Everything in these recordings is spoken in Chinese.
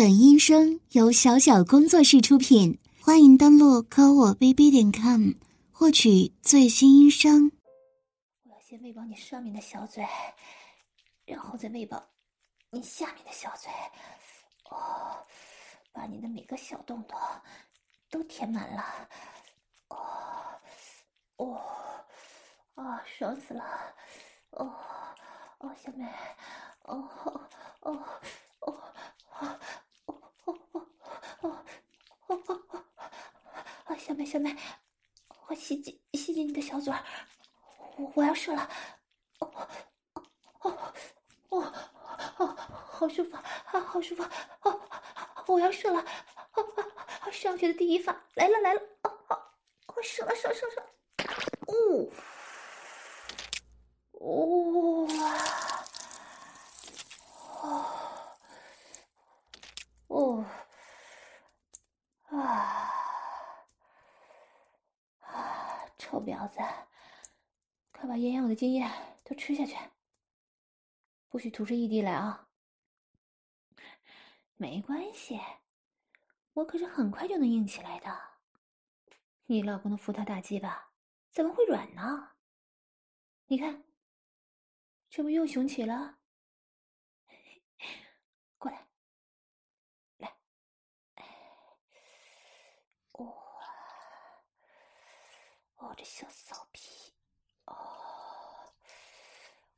本音声由小小工作室出品，欢迎登录科我 bb 点 com 获取最新音声。我要先喂饱你上面的小嘴，然后再喂饱你下面的小嘴。哦，把你的每个小洞洞都填满了。哦，哦，啊，爽死了！哦，哦，小美，哦，哦，哦，哦，哦哦哦哦。小美，小美，我吸进吸进你的小嘴儿，我我要射了，哦哦哦哦哦，好舒服啊，好舒服，哦，我要射了，哦，上学的第一发来了来了，哦哦，我射了射射射，哦，哦，哦，哦，啊啊。臭婊子，快把妍妍我的精液都吃下去，不许吐出一滴来啊！没关系，我可是很快就能硬起来的。你老公的福头大鸡巴怎么会软呢？你看，这不又雄起了？过来。哦，这小骚逼，哦，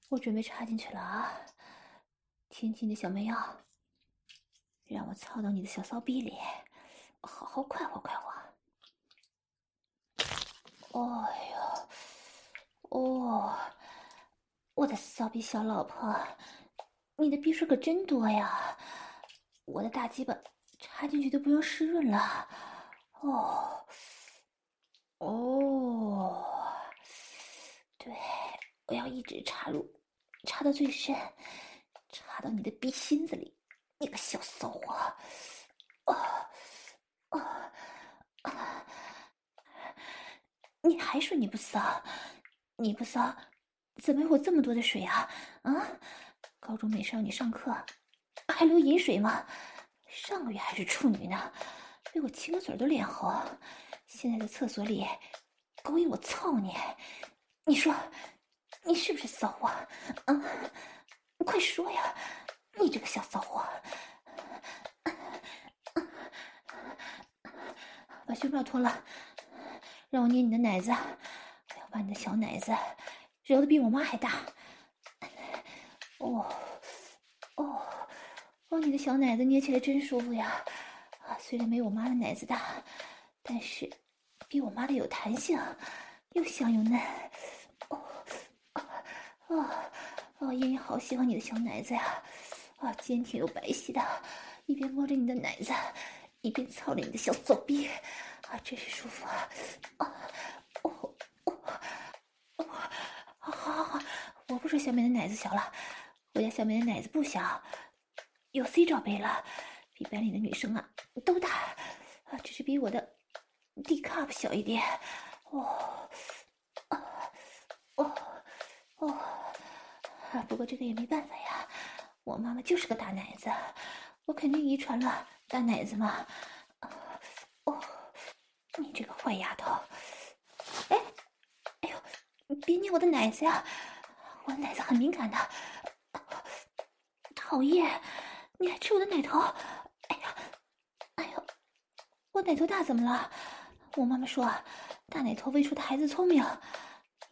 我准备插进去了啊！天津的小媚药，让我操到你的小骚逼里，好好快活快活。哎呦，哦，我的骚逼小老婆，你的逼数可真多呀！我的大鸡巴插进去都不用湿润了，哦，对，我要一直插入，插到最深，插到你的鼻心子里，你个小骚货！啊啊啊！你还说你不骚？你不骚，怎么有我这么多的水啊？啊！高中美少女上课还流饮水吗？上个月还是处女呢，被我亲个嘴都脸红。现在在厕所里勾引我操你，你说你是不是骚货？嗯，快说呀，你这个小骚货！把胸罩脱了，让我捏你的奶子，我要把你的小奶子揉的比我妈还大。哦哦哦，你的小奶子捏起来真舒服呀！啊，虽然没我妈的奶子大，但是。比我妈的有弹性，又香又嫩。哦，哦，哦，妍妍好喜欢你的小奶子呀！啊，坚挺又白皙的，一边摸着你的奶子，一边操着你的小骚逼，啊，真是舒服啊！啊，哦，哦，哦，好好好，我不说小美的奶子小了，我家小美的奶子不小，有 C 罩杯了，比班里的女生啊都大，啊，只是比我的。D cup 小一点，哦，啊哦，哦，不过这个也没办法呀，我妈妈就是个大奶子，我肯定遗传了大奶子嘛。哦，你这个坏丫头，哎，哎呦，别捏我的奶子呀，我的奶子很敏感的。讨厌，你还吃我的奶头？哎呀，哎呦，我奶头大怎么了？我妈妈说，大奶头喂出的孩子聪明，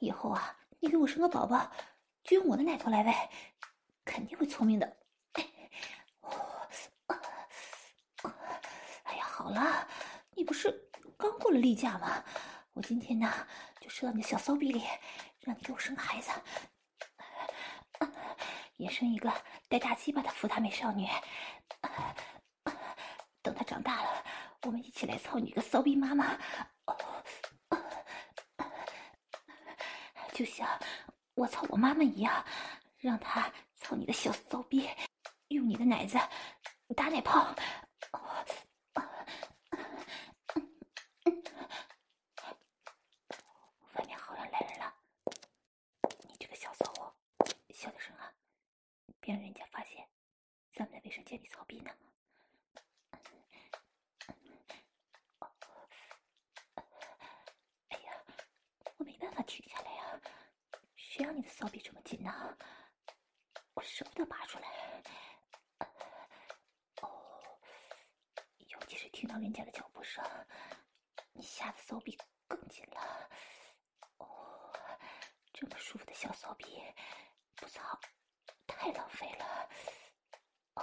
以后啊，你给我生个宝宝，就用我的奶头来喂，肯定会聪明的。哎呀，好了，你不是刚过了例假吗？我今天呢，就射到你的小骚逼里，让你给我生个孩子，也生一个带大鸡巴的福大美少女。等她长大了。我们一起来操你个骚逼妈妈，就像我操我妈妈一样，让她操你的小骚逼，用你的奶子打奶泡。外面好像来人了，你这个小骚货，小点声啊，别让人家发现咱们在卫生间里操逼呢。谁让你的骚逼这么紧呢？我舍不得拔出来。哦，尤其是听到人家的脚步声，你下的骚逼更紧了。哦，这么舒服的小骚逼，不操，太浪费了。哦，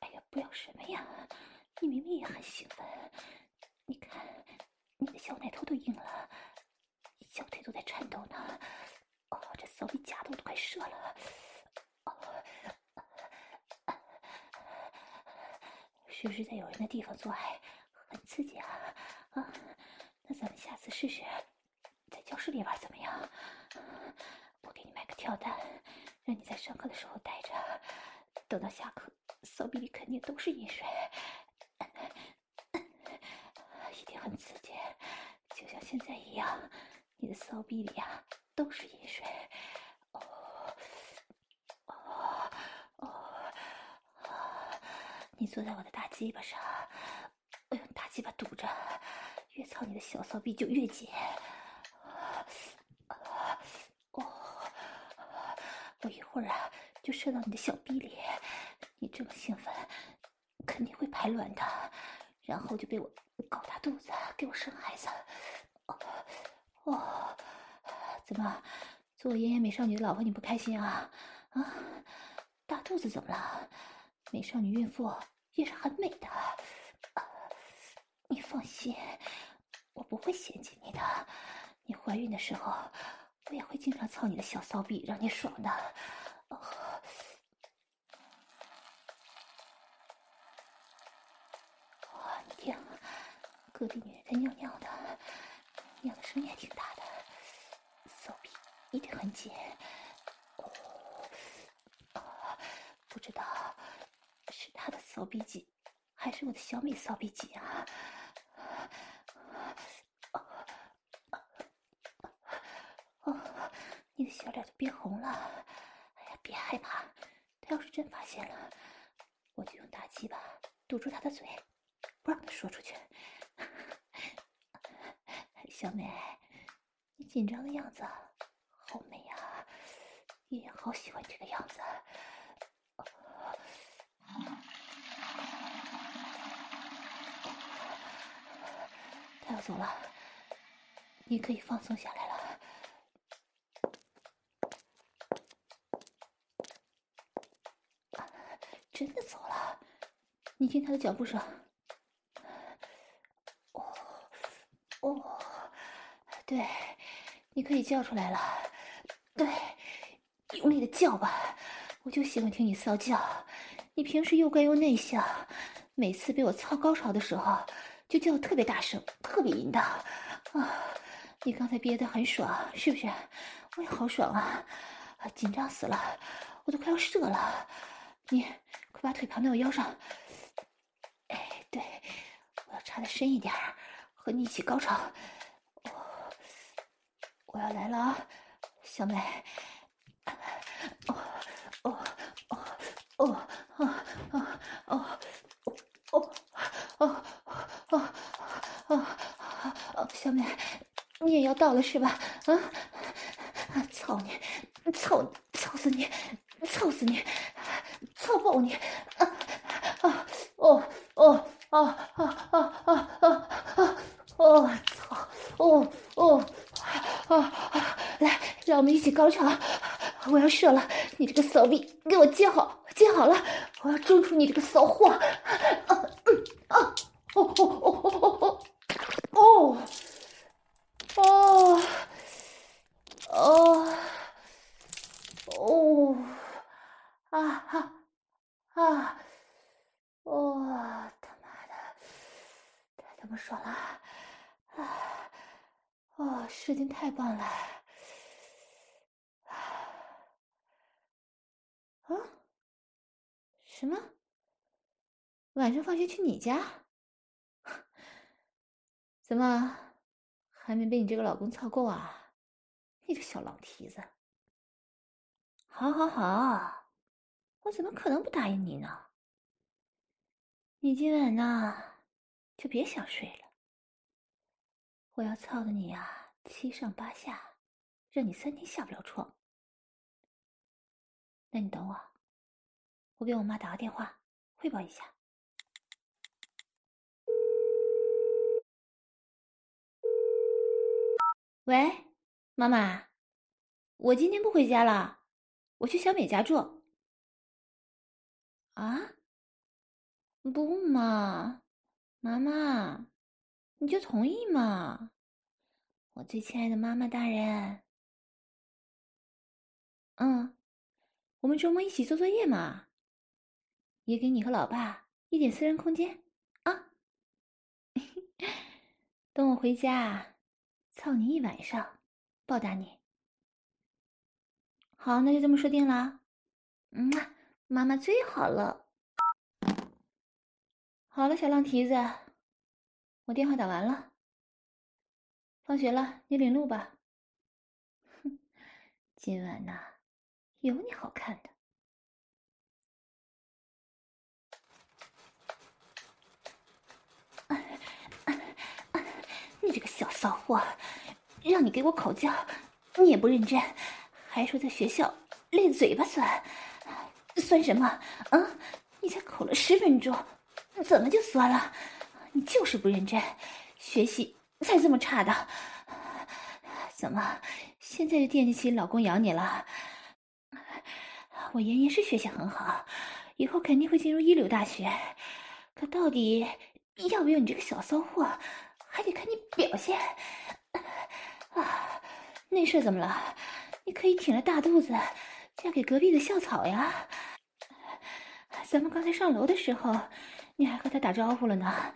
哎呀，不要什么呀！你明明也很兴奋。你看，你的小奶头都硬了，小腿都在颤抖呢。哦，这骚逼夹的我都快射了。哦，是不是在有人的地方做爱很刺激啊？啊，那咱们下次试试，在教室里玩怎么样？我给你买个跳蛋，让你在上课的时候带着，等到下课，骚逼里肯定都是饮水。很刺激，就像现在一样，你的骚逼里呀都是饮水。哦，哦，哦，你坐在我的大鸡巴上，我用大鸡巴堵着，越操你的小骚逼就越紧。哦，我一会儿啊就射到你的小逼里，你这么兴奋，肯定会排卵的，然后就被我。搞大肚子给我生孩子，哦，怎么做我炎炎美少女的老婆你不开心啊？啊，大肚子怎么了？美少女孕妇也是很美的，你放心，我不会嫌弃你的。你怀孕的时候，我也会经常操你的小骚逼，让你爽的。哦，你听。隔壁女人在尿尿的，尿的声音也挺大的，骚逼一定很紧。哦，不知道是他的骚逼紧，还是我的小美骚逼紧啊？哦，你的小脸都变红了。哎呀，别害怕，他要是真发现了，我就用大鸡巴堵住他的嘴，不让他说出去。小美，你紧张的样子好美呀，也好喜欢这个样子。他要走了，你可以放松下来了。真的走了，你听他的脚步声。哦，哦。对，你可以叫出来了。对，用力的叫吧，我就喜欢听你骚叫。你平时又乖又内向，每次被我操高潮的时候，就叫特别大声，特别淫荡。啊，你刚才憋得很爽，是不是？我也好爽啊，紧张死了，我都快要射了。你快把腿盘到我腰上。哎，对，我要插的深一点，和你一起高潮。我要来了啊，小美！哦哦哦哦哦哦哦哦哦哦哦！小美，你也要到了是吧？啊！操你！操操死你！操死你！操爆你！啊啊哦哦哦哦哦哦哦哦！操！哦！啊啊！来，让我们一起高潮！我要射了，你这个骚逼，给我接好，接好了！我要中出你这个骚货！啊嗯啊！哦哦哦哦哦哦！哦哦哦！啊哈啊！哦，他妈的，太他妈爽了！啊！哦，射精太棒了！啊？什么？晚上放学去你家？怎么还没被你这个老公操够啊？你这小老蹄子！好，好，好！我怎么可能不答应你呢？你今晚呢，就别想睡了。我要操的你啊，七上八下，让你三天下不了床。那你等我，我给我妈打个电话汇报一下。喂，妈妈，我今天不回家了，我去小美家住。啊？不嘛，妈妈，你就同意嘛，我最亲爱的妈妈大人。嗯。我们周末一起做作业嘛，也给你和老爸一点私人空间啊！等我回家，操你一晚上，报答你。好，那就这么说定了。嗯，妈妈最好了。好了，小浪蹄子，我电话打完了。放学了，你领路吧。哼，今晚呐。有你好看的！你这个小骚货，让你给我口教，你也不认真，还说在学校练嘴巴酸，酸什么？啊！你才口了十分钟，怎么就酸了？你就是不认真，学习才这么差的，怎么现在就惦记起老公养你了？我妍妍是学习很好，以后肯定会进入一流大学。可到底要不要你这个小骚货，还得看你表现。啊，那事怎么了？你可以挺着大肚子嫁给隔壁的校草呀。咱们刚才上楼的时候，你还和他打招呼了呢，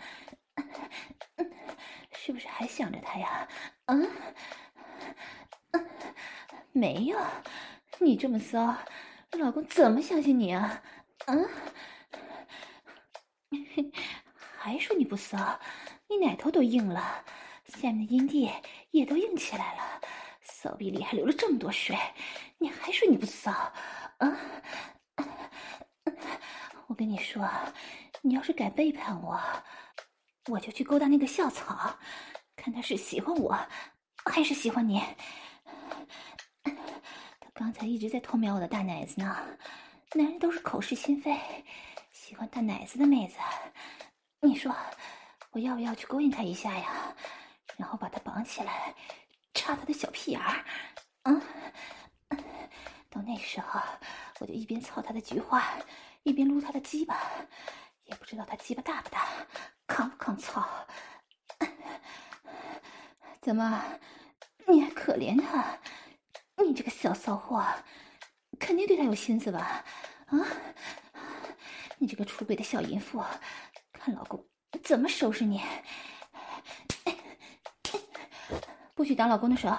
是不是还想着他呀？嗯，没有，你这么骚。老公怎么相信你啊？嗯，还说你不骚，你奶头都硬了，下面的阴蒂也都硬起来了，骚逼里还流了这么多水，你还说你不骚？啊！我跟你说，你要是敢背叛我，我就去勾搭那个校草，看他是喜欢我，还是喜欢你。他刚才一直在偷瞄我的大奶子呢，男人都是口是心非，喜欢大奶子的妹子，你说我要不要去勾引他一下呀？然后把他绑起来，插他的小屁眼儿，嗯，到那时候我就一边操他的菊花，一边撸他的鸡巴，也不知道他鸡巴大不大，抗不抗操？怎么，你还可怜他？你这个小骚货，肯定对他有心思吧？啊！你这个出轨的小淫妇，看老公怎么收拾你！不许挡老公的手！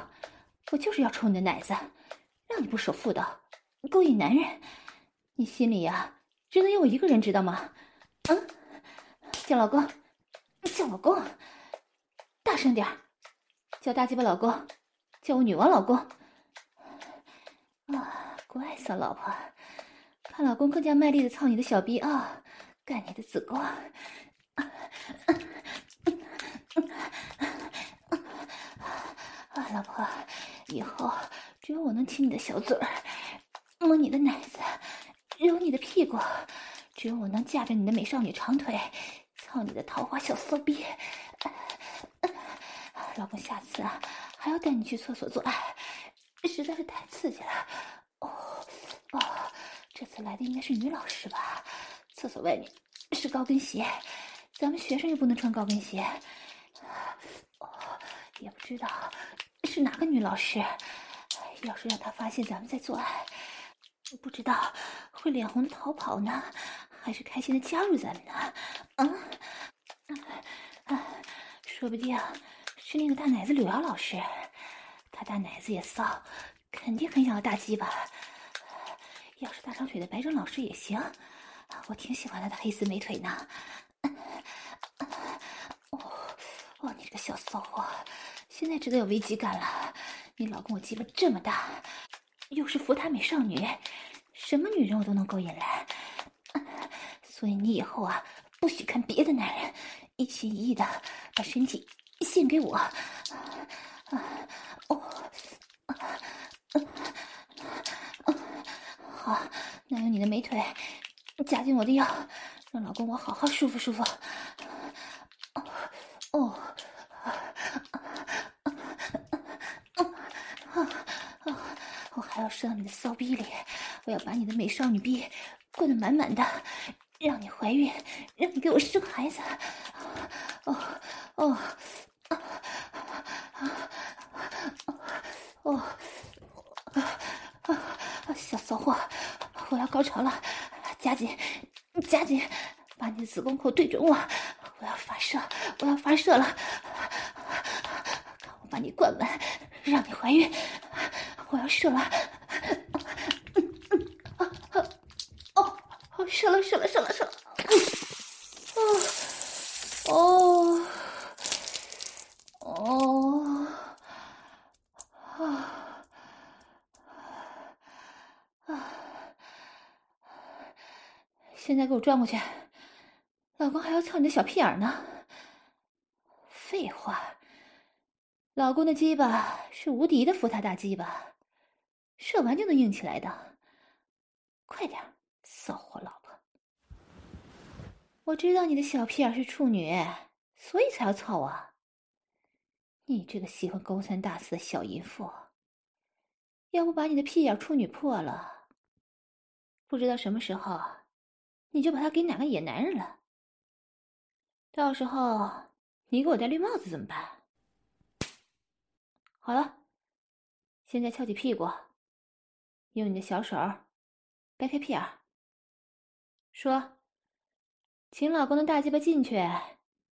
我就是要抽你的奶子，让你不守妇道，勾引男人。你心里呀，只能有我一个人知道吗？嗯，叫老公，叫老公，大声点叫大鸡巴老公，叫我女王老公。啊，乖小老婆，看老公更加卖力的操你的小逼啊，干你的子宫。啊，老婆，以后只有我能亲你的小嘴儿，摸你的奶子，揉你的屁股，只有我能架着你的美少女长腿，操你的桃花小骚逼。老公，下次啊，还要带你去厕所做爱。实在是太刺激了，哦哦，这次来的应该是女老师吧？厕所外面是高跟鞋，咱们学生又不能穿高跟鞋。哦，也不知道是哪个女老师。要是让她发现咱们在做爱，不知道会脸红的逃跑呢，还是开心的加入咱们呢？嗯，啊，说不定是那个大奶子柳瑶老师。他大奶子也骚，肯定很想要大鸡巴。要是大长腿的白整老师也行，我挺喜欢他的黑丝美腿呢。哦哦，你这个小骚货，现在知道有危机感了。你老公我鸡巴这么大，又是福塔美少女，什么女人我都能勾引来。所以你以后啊，不许看别的男人一心一意的把身体献给我。哦，好，那用你的美腿夹紧我的腰，让老公我好好舒服舒服。哦，哦我还要射到你的骚逼里，我要把你的美少女逼灌得满满的，让你怀孕，让你给我生孩子。哦，哦啊啊啊。哦，啊啊！小骚货，我要高潮了，加紧，加紧，把你的子宫口对准我，我要发射，我要发射了，看我把你灌满，让你怀孕，我要射了，啊啊！哦哦，射了，射了，射了，射了，哦哦。现在给我转过去，老公还要操你的小屁眼呢。废话，老公的鸡巴是无敌的福塔大鸡巴，射完就能硬起来的。快点，骚货老！我知道你的小屁眼是处女，所以才要操我。你这个喜欢勾三搭四的小淫妇，要不把你的屁眼处女破了，不知道什么时候。你就把他给哪个野男人了？到时候你给我戴绿帽子怎么办？好了，现在翘起屁股，用你的小手掰开屁眼，说：“请老公的大鸡巴进去，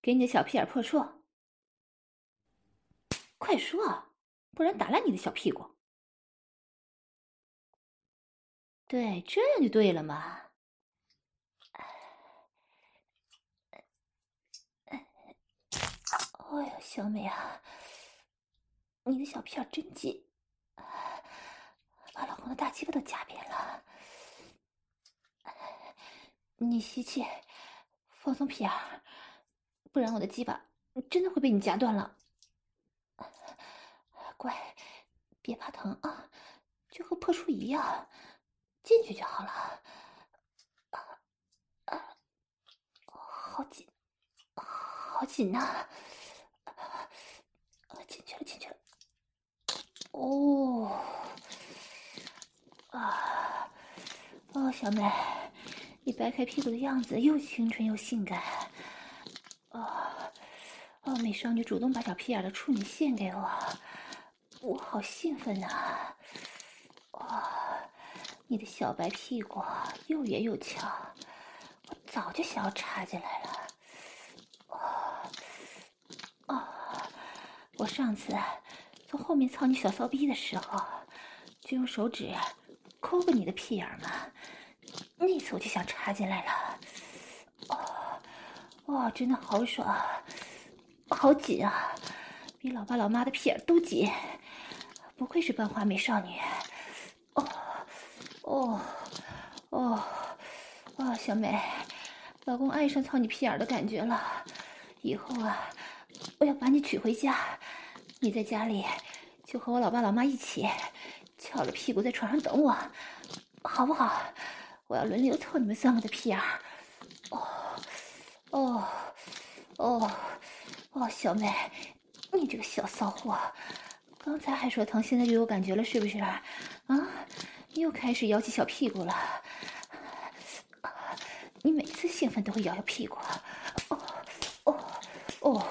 给你的小屁眼破处。”快说，不然打烂你的小屁股。对，这样就对了嘛。哎呀，小美啊，你的小屁眼真紧，把老公的大鸡巴都夹扁了。你吸气，放松屁眼，不然我的鸡巴真的会被你夹断了。乖，别怕疼啊，就和破处一样，进去就好了。啊，好紧，好紧呐！进去了，进去了。哦，啊，哦，小美，你掰开屁股的样子又清纯又性感。哦，哦，美少女主动把小屁眼的处女献给我，我好兴奋呐！哦，你的小白屁股又圆又翘，我早就想要插进来了。哦哦我上次从后面操你小骚逼的时候，就用手指抠过你的屁眼嘛，那次我就想插进来了。哦，哇，真的好爽，好紧啊，比老爸老妈的屁眼都紧，不愧是半花美少女。哦，哦，哦，哦，小美，老公爱上操你屁眼的感觉了，以后啊。我要把你娶回家，你在家里就和我老爸老妈一起翘着屁股在床上等我，好不好？我要轮流凑你们三个的屁眼儿。哦，哦，哦，哦，小美，你这个小骚货，刚才还说疼，现在就有感觉了，是不是？啊，又开始摇起小屁股了。你每次兴奋都会摇摇屁股。哦，哦，哦。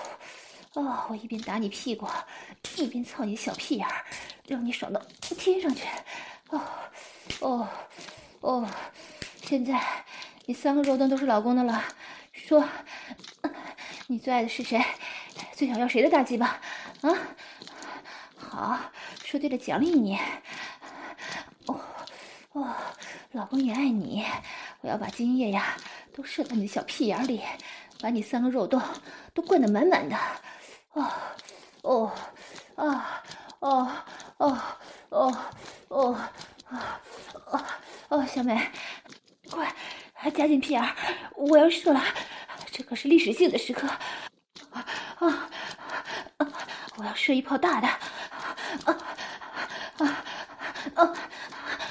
哦，我一边打你屁股，一边操你小屁眼儿，让你爽到天上去。哦，哦，哦，现在你三个肉墩都是老公的了。说，你最爱的是谁？最想要谁的大鸡巴？啊，好，说对了奖励你。哦，哦，老公也爱你，我要把精液呀都射到你的小屁眼里，把你三个肉洞都灌得满满的。哦，哦，啊，哦，哦，哦，哦，啊，哦，小美，快，夹紧屁眼，我要射了，这可是历史性的时刻，啊，啊啊！我要，射一炮大的！啊啊啊！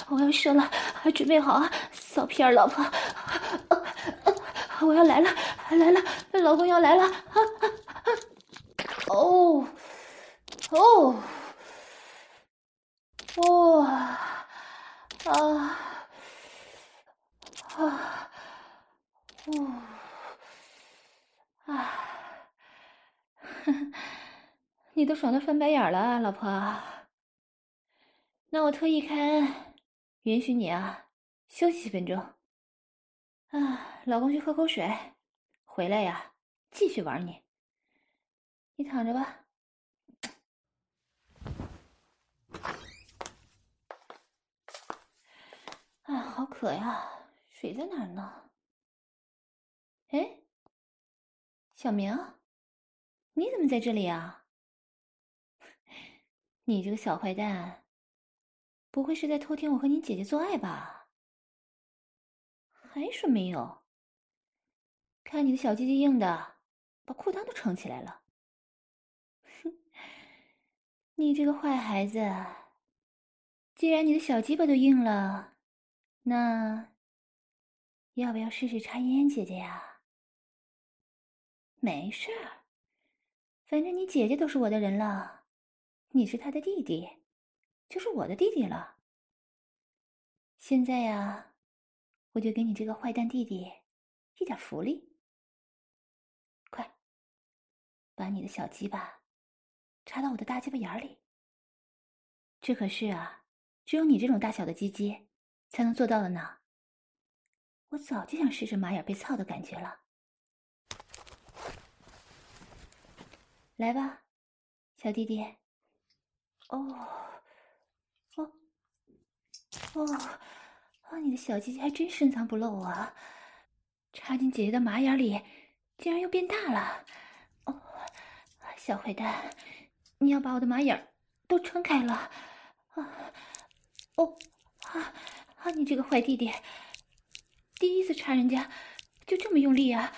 我要射了，准备好啊，骚屁儿老婆！我要来了，来了，老公要来了！啊啊啊！哦哦，哇啊啊！哦啊！你都爽的翻白眼了，老婆。那我特意开恩，允许你啊，休息几分钟。啊，老公去喝口水，回来呀，继续玩你。你躺着吧。啊，好渴呀，水在哪儿呢？哎，小明，你怎么在这里啊？你这个小坏蛋，不会是在偷听我和你姐姐做爱吧？还说没有？看你的小鸡鸡硬的，把裤裆都撑起来了。哼，你这个坏孩子，既然你的小鸡巴都硬了，那要不要试试插烟姐姐呀？没事儿，反正你姐姐都是我的人了。你是她的弟弟，就是我的弟弟了。现在呀，我就给你这个坏蛋弟弟一点福利。快，把你的小鸡巴插到我的大鸡巴眼里。这可是啊，只有你这种大小的鸡鸡才能做到的呢。我早就想试试马眼被操的感觉了。来吧，小弟弟。哦，哦，哦，啊！你的小鸡鸡还真深藏不露啊！插进姐姐的马眼里，竟然又变大了。哦，小坏蛋，你要把我的马眼都撑开了！啊，哦，啊啊！你这个坏弟弟，第一次插人家就这么用力啊！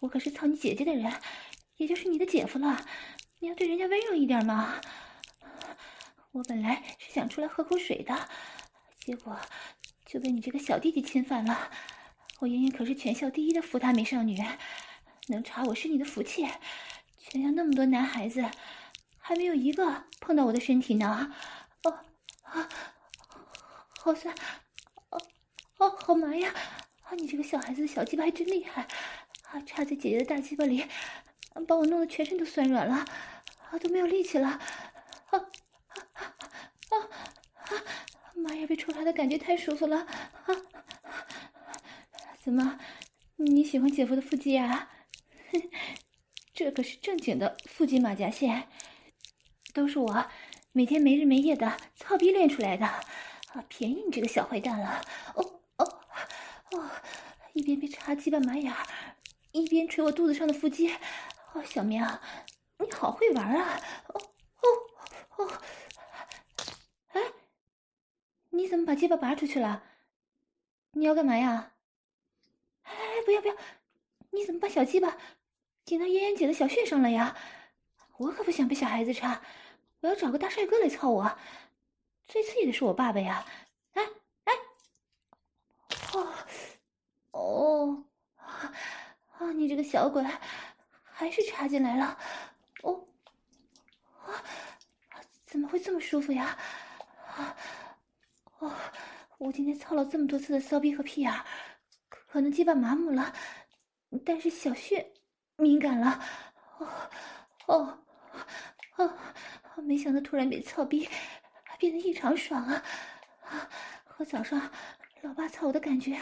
我可是操你姐姐的人，也就是你的姐夫了，你要对人家温柔一点嘛！我本来是想出来喝口水的，结果就被你这个小弟弟侵犯了。我莹莹可是全校第一的福大美少女，能查我是你的福气。全校那么多男孩子，还没有一个碰到我的身体呢。哦啊，好酸，哦，好麻呀！啊，你这个小孩子的小鸡巴还真厉害，啊，插在姐姐的大鸡巴里，把我弄得全身都酸软了，啊，都没有力气了。啊啊啊啊！妈呀！被抽插的感觉太舒服了啊！怎么，你喜欢姐夫的腹肌啊？这可是正经的腹肌马甲线，都是我每天没日没夜的操逼练出来的啊！便宜你这个小坏蛋了！哦哦！一边被插鸡巴马眼，一边捶我肚子上的腹肌。哦，小明，你好会玩啊！哦哦哦！哎你怎么把鸡巴拔出去了？你要干嘛呀？哎哎，不要不要！你怎么把小鸡巴顶到嫣嫣姐的小穴上了呀？我可不想被小孩子插，我要找个大帅哥来操我。最刺激的是我爸爸呀！哎，哦哦啊！你这个小鬼，还是插进来了？哦啊！怎么会这么舒服呀？啊！哦，我今天操了这么多次的骚逼和屁眼，可能鸡巴麻木了，但是小穴敏感了。哦哦哦！没想到突然被操逼，变得异常爽啊！啊，和早上老爸操我的感觉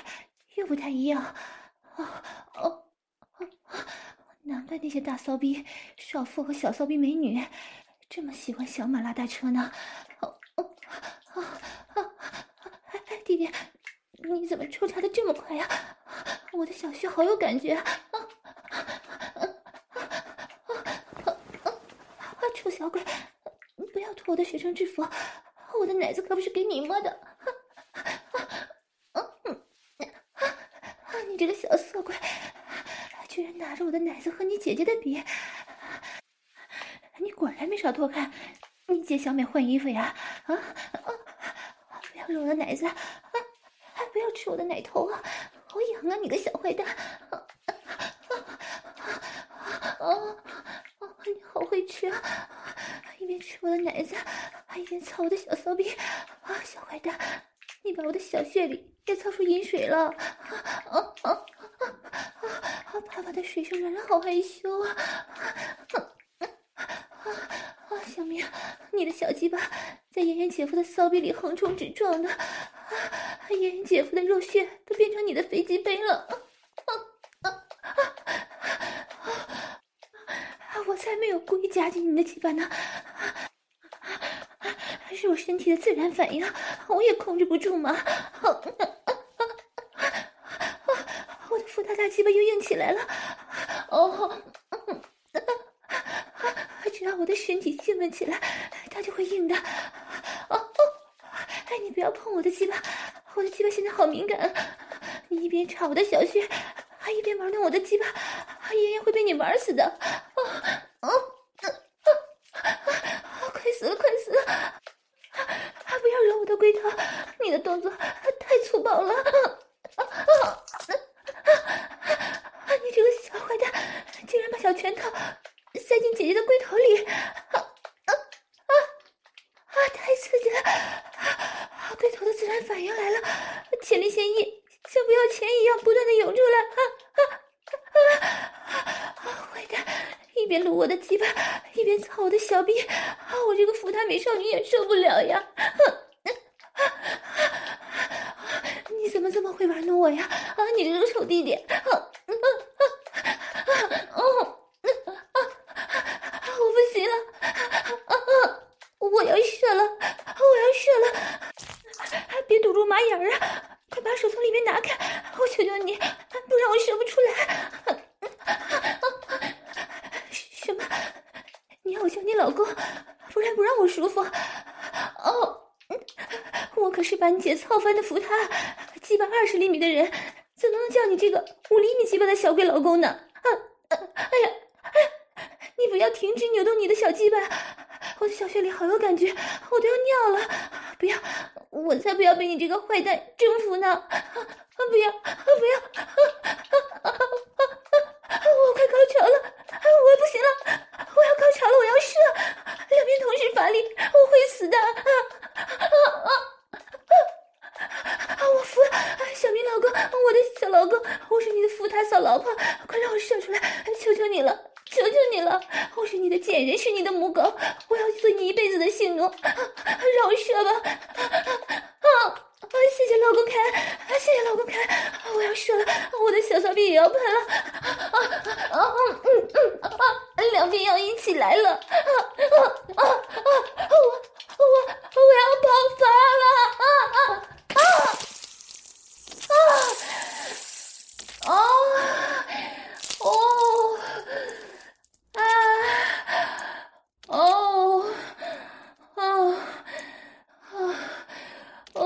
又不太一样。哦哦哦！难怪那些大骚逼少妇和小骚逼美女这么喜欢小马拉大车呢。哦哦啊！弟弟，你怎么抽插的这么快呀？我的小穴好有感觉啊！啊啊啊！臭小鬼，不要脱我的学生制服，我的奶子可不是给你摸的！啊啊！你这个小色鬼，居然拿着我的奶子和你姐姐的比！你果然没少偷看。你姐小美换衣服呀？啊啊！不要揉我的奶子，啊，还不要吃我的奶头啊！好痒啊！你个小坏蛋！啊啊啊啊！你好会吃啊！一边吃我的奶子，还一边操我的小骚逼！啊，小坏蛋！你把我的小穴里也操出饮水了！啊啊！爸爸的水声软软，好害羞啊！啊啊，小明，你的小鸡巴在妍妍姐夫的骚逼里横冲直撞的，啊，妍妍姐夫的肉血都变成你的飞机杯了！啊啊啊啊！我才没有故意夹紧你的鸡巴呢！啊啊是我身体的自然反应，我也控制不住嘛！我的福大鸡巴又硬起来了！哦，只要我的身体兴奋起来，它就会硬的。哦哦，哎，你不要碰我的鸡巴，我的鸡巴现在好敏感。你一边插我的小穴，还一边玩弄我的鸡巴，爷爷会被你玩死的！哦哦，快死了，快死了！还不要惹我的龟头！你的动作太粗暴了！啊啊啊！你这个小坏蛋，竟然把小拳头塞进姐姐的龟头里！啊啊啊！啊！太刺激了！啊！龟头的自然反应来了，前列腺液像不要钱一样不断的涌出来！啊啊啊！啊！坏蛋！一边撸我的鸡巴，一边操我的小逼，啊！我这个福大美少女也受不了呀！你怎么这么会玩弄我呀？啊！你这个臭弟弟！啊啊啊！啊！我不行了！啊啊！我要射了！我要射了！别堵住马眼儿啊！快把手从里面拿开！我求求你，不然我射不出来！什么？你要我叫你老公，不然不让我舒服？哦，我可浩帆的扶他，鸡巴二十厘米的人，怎么能叫你这个五厘米鸡巴的小鬼老公呢？啊！哎呀，哎呀，你不要停止扭动你的小鸡巴，我的小穴里好有感觉，我都要尿了！不要，我才不要被你这个坏蛋征服呢！不要，不要！我快高潮了，我不行了，我要高潮了，我要射，两边同时发力，我会死的！啊啊啊啊！我服了，小明老公，我的小老公，我是你的福他小老婆，快让我射出来，求求你了，求求你了，我是你的贱人，是你的母狗，我要做你一辈子的性奴，让我射吧！啊！啊！谢谢老公开，啊！谢谢老公开，我要射了，我的小骚逼也要喷了，啊啊啊！嗯嗯啊！两边要一起来了，啊啊啊啊！我我我要爆发了，啊啊啊啊！哦哦啊哦哦啊！哦，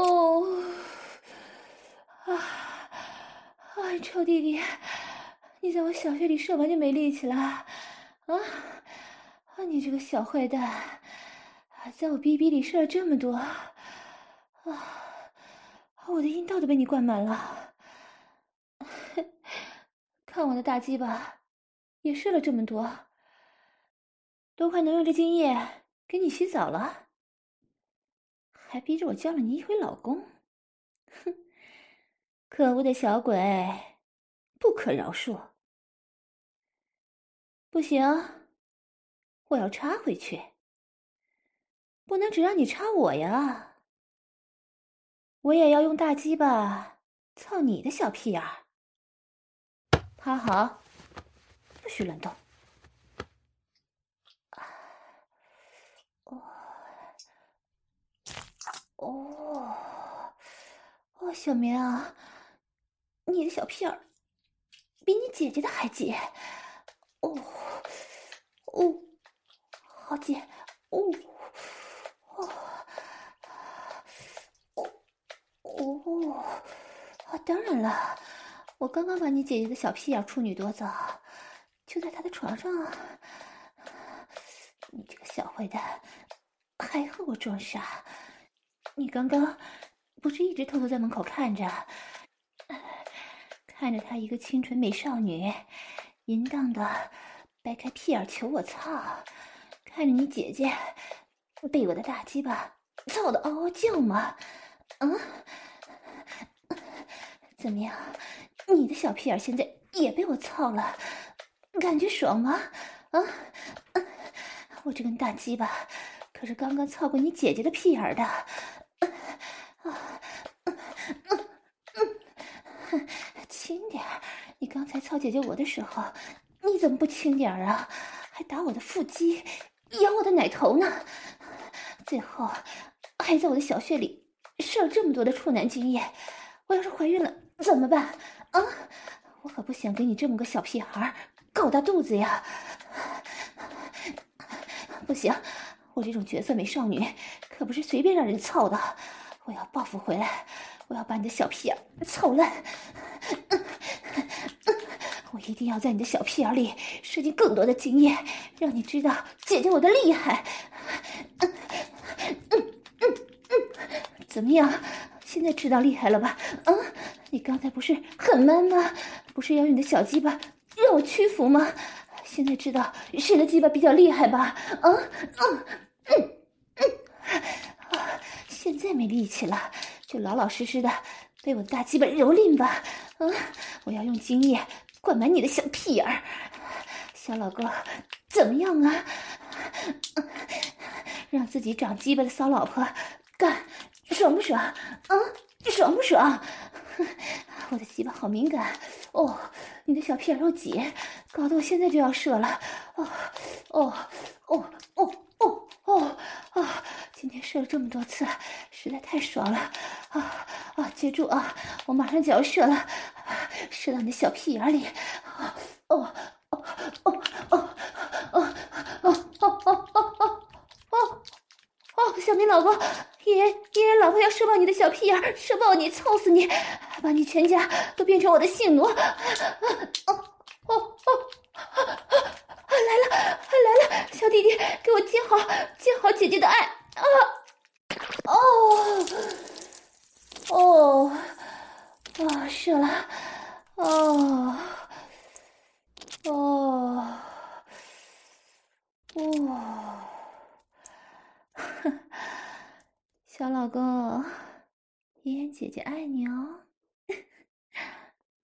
啊啊！臭弟弟，你在我小穴里射完就没力气了啊！啊！你这个小坏蛋，在我逼逼里射了这么多啊！我的阴道都被你灌满了，看我的大鸡巴也射了这么多，都快能用这精液给你洗澡了。还逼着我叫了你一回老公，哼！可恶的小鬼，不可饶恕！不行，我要插回去，不能只让你插我呀！我也要用大鸡巴操你的小屁眼儿！趴好，不许乱动！哦，哦，小明啊，你的小屁眼儿比你姐姐的还紧，哦，哦，好紧，哦，哦，哦，哦，啊，当然了，我刚刚把你姐姐的小屁眼处女夺走，就在她的床上啊，你这个小坏蛋，还和我装傻？你刚刚不是一直偷偷在门口看着，看着她一个清纯美少女，淫荡的掰开屁眼求我操，看着你姐姐被我的大鸡巴操的嗷嗷叫吗？嗯，怎么样？你的小屁眼现在也被我操了，感觉爽吗？啊，我这根大鸡巴可是刚刚操过你姐姐的屁眼的。轻点！你刚才操姐姐我的时候，你怎么不轻点儿啊？还打我的腹肌，咬我的奶头呢？最后还在我的小穴里射了这么多的处男精液，我要是怀孕了怎么办？啊！我可不想给你这么个小屁孩搞大肚子呀！不行，我这种绝色美少女可不是随便让人操的。我要报复回来！我要把你的小屁眼操烂！我一定要在你的小屁眼里射进更多的精液，让你知道姐姐我的厉害！嗯嗯嗯嗯怎么样？现在知道厉害了吧？啊！你刚才不是很 man 吗？不是要用你的小鸡巴让我屈服吗？现在知道谁的鸡巴比较厉害吧？啊！嗯嗯嗯！现在没力气了，就老老实实的被我的大鸡巴蹂躏吧！嗯，我要用精液灌满你的小屁眼儿，小老公，怎么样啊？让自己长鸡巴的骚老婆干，爽不爽？啊，爽不爽？我的鸡巴好敏感哦，你的小屁眼又挤，搞得我现在就要射了！哦，哦，哦，哦，哦，哦，啊！今天射了这么多次，实在太爽了！啊啊！接住啊！我马上就要射了，射到你的小屁眼里！哦哦哦哦哦哦哦哦哦哦哦！哦，小明老公，爷爷爷爷老婆要射爆你的小屁眼，射爆你，操死你，把你全家都变成我的性奴！哦哦哦！来了来了，小弟弟，给我接好接好姐姐的爱！啊！哦，哦，哦，是了，哦，哦，哦，小老公，妍妍姐姐爱你哦。